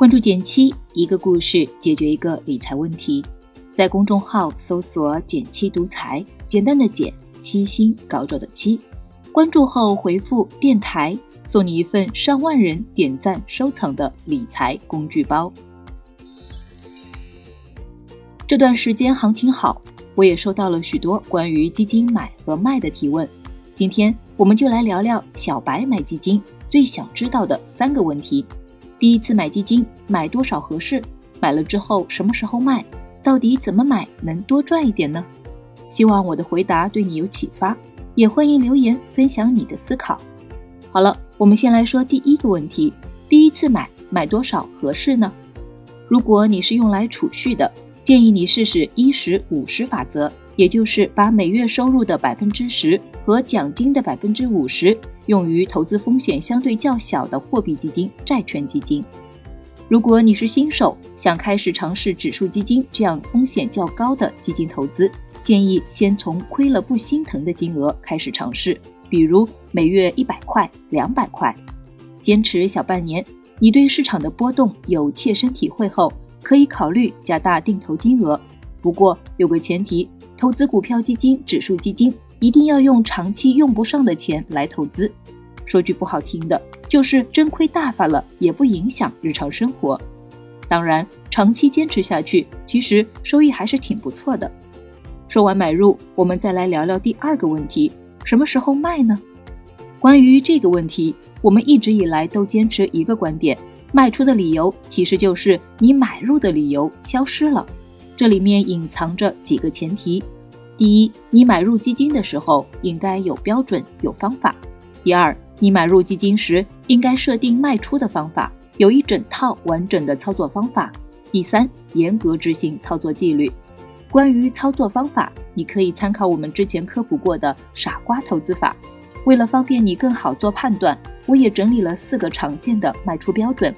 关注减七，一个故事解决一个理财问题。在公众号搜索“减七独裁，简单的减，七星高照的七。关注后回复“电台”，送你一份上万人点赞收藏的理财工具包。这段时间行情好，我也收到了许多关于基金买和卖的提问。今天我们就来聊聊小白买基金最想知道的三个问题。第一次买基金，买多少合适？买了之后什么时候卖？到底怎么买能多赚一点呢？希望我的回答对你有启发，也欢迎留言分享你的思考。好了，我们先来说第一个问题：第一次买，买多少合适呢？如果你是用来储蓄的，建议你试试一十五十法则。也就是把每月收入的百分之十和奖金的百分之五十用于投资风险相对较小的货币基金、债券基金。如果你是新手，想开始尝试指数基金这样风险较高的基金投资，建议先从亏了不心疼的金额开始尝试，比如每月一百块、两百块，坚持小半年，你对市场的波动有切身体会后，可以考虑加大定投金额。不过有个前提。投资股票基金、指数基金，一定要用长期用不上的钱来投资。说句不好听的，就是真亏大发了，也不影响日常生活。当然，长期坚持下去，其实收益还是挺不错的。说完买入，我们再来聊聊第二个问题：什么时候卖呢？关于这个问题，我们一直以来都坚持一个观点：卖出的理由其实就是你买入的理由消失了。这里面隐藏着几个前提：第一，你买入基金的时候应该有标准、有方法；第二，你买入基金时应该设定卖出的方法，有一整套完整的操作方法；第三，严格执行操作纪律。关于操作方法，你可以参考我们之前科普过的“傻瓜投资法”。为了方便你更好做判断，我也整理了四个常见的卖出标准：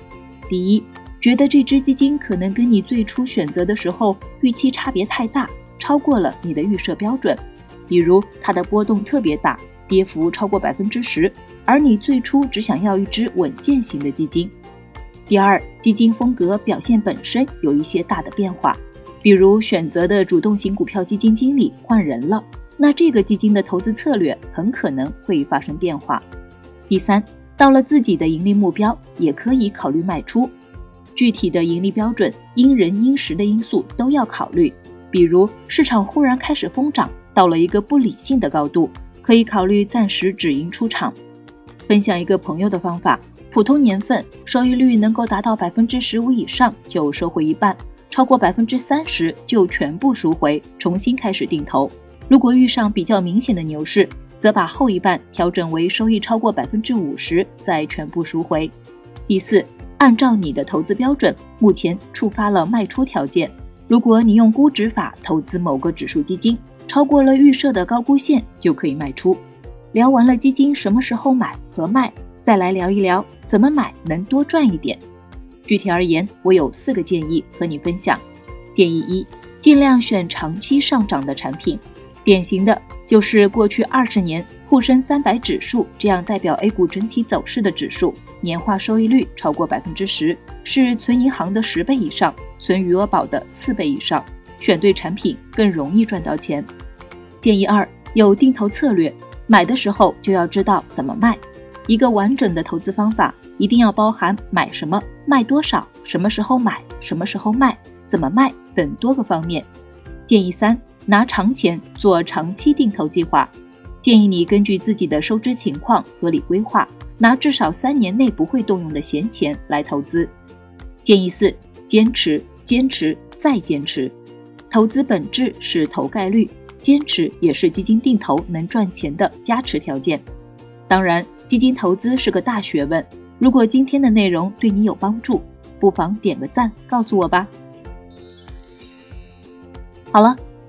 第一，觉得这只基金可能跟你最初选择的时候预期差别太大，超过了你的预设标准，比如它的波动特别大，跌幅超过百分之十，而你最初只想要一只稳健型的基金。第二，基金风格表现本身有一些大的变化，比如选择的主动型股票基金经理换人了，那这个基金的投资策略很可能会发生变化。第三，到了自己的盈利目标，也可以考虑卖出。具体的盈利标准因人因时的因素都要考虑，比如市场忽然开始疯涨，到了一个不理性的高度，可以考虑暂时止盈出场。分享一个朋友的方法：普通年份收益率能够达到百分之十五以上就收回一半，超过百分之三十就全部赎回，重新开始定投。如果遇上比较明显的牛市，则把后一半调整为收益超过百分之五十再全部赎回。第四。按照你的投资标准，目前触发了卖出条件。如果你用估值法投资某个指数基金，超过了预设的高估线，就可以卖出。聊完了基金什么时候买和卖，再来聊一聊怎么买能多赚一点。具体而言，我有四个建议和你分享。建议一：尽量选长期上涨的产品，典型的。就是过去二十年沪深三百指数这样代表 A 股整体走势的指数，年化收益率超过百分之十，是存银行的十倍以上，存余额宝的四倍以上。选对产品更容易赚到钱。建议二，有定投策略，买的时候就要知道怎么卖。一个完整的投资方法一定要包含买什么、卖多少、什么时候买、什么时候卖、怎么卖等多个方面。建议三。拿长钱做长期定投计划，建议你根据自己的收支情况合理规划，拿至少三年内不会动用的闲钱来投资。建议四：坚持，坚持再坚持。投资本质是投概率，坚持也是基金定投能赚钱的加持条件。当然，基金投资是个大学问。如果今天的内容对你有帮助，不妨点个赞告诉我吧。好了。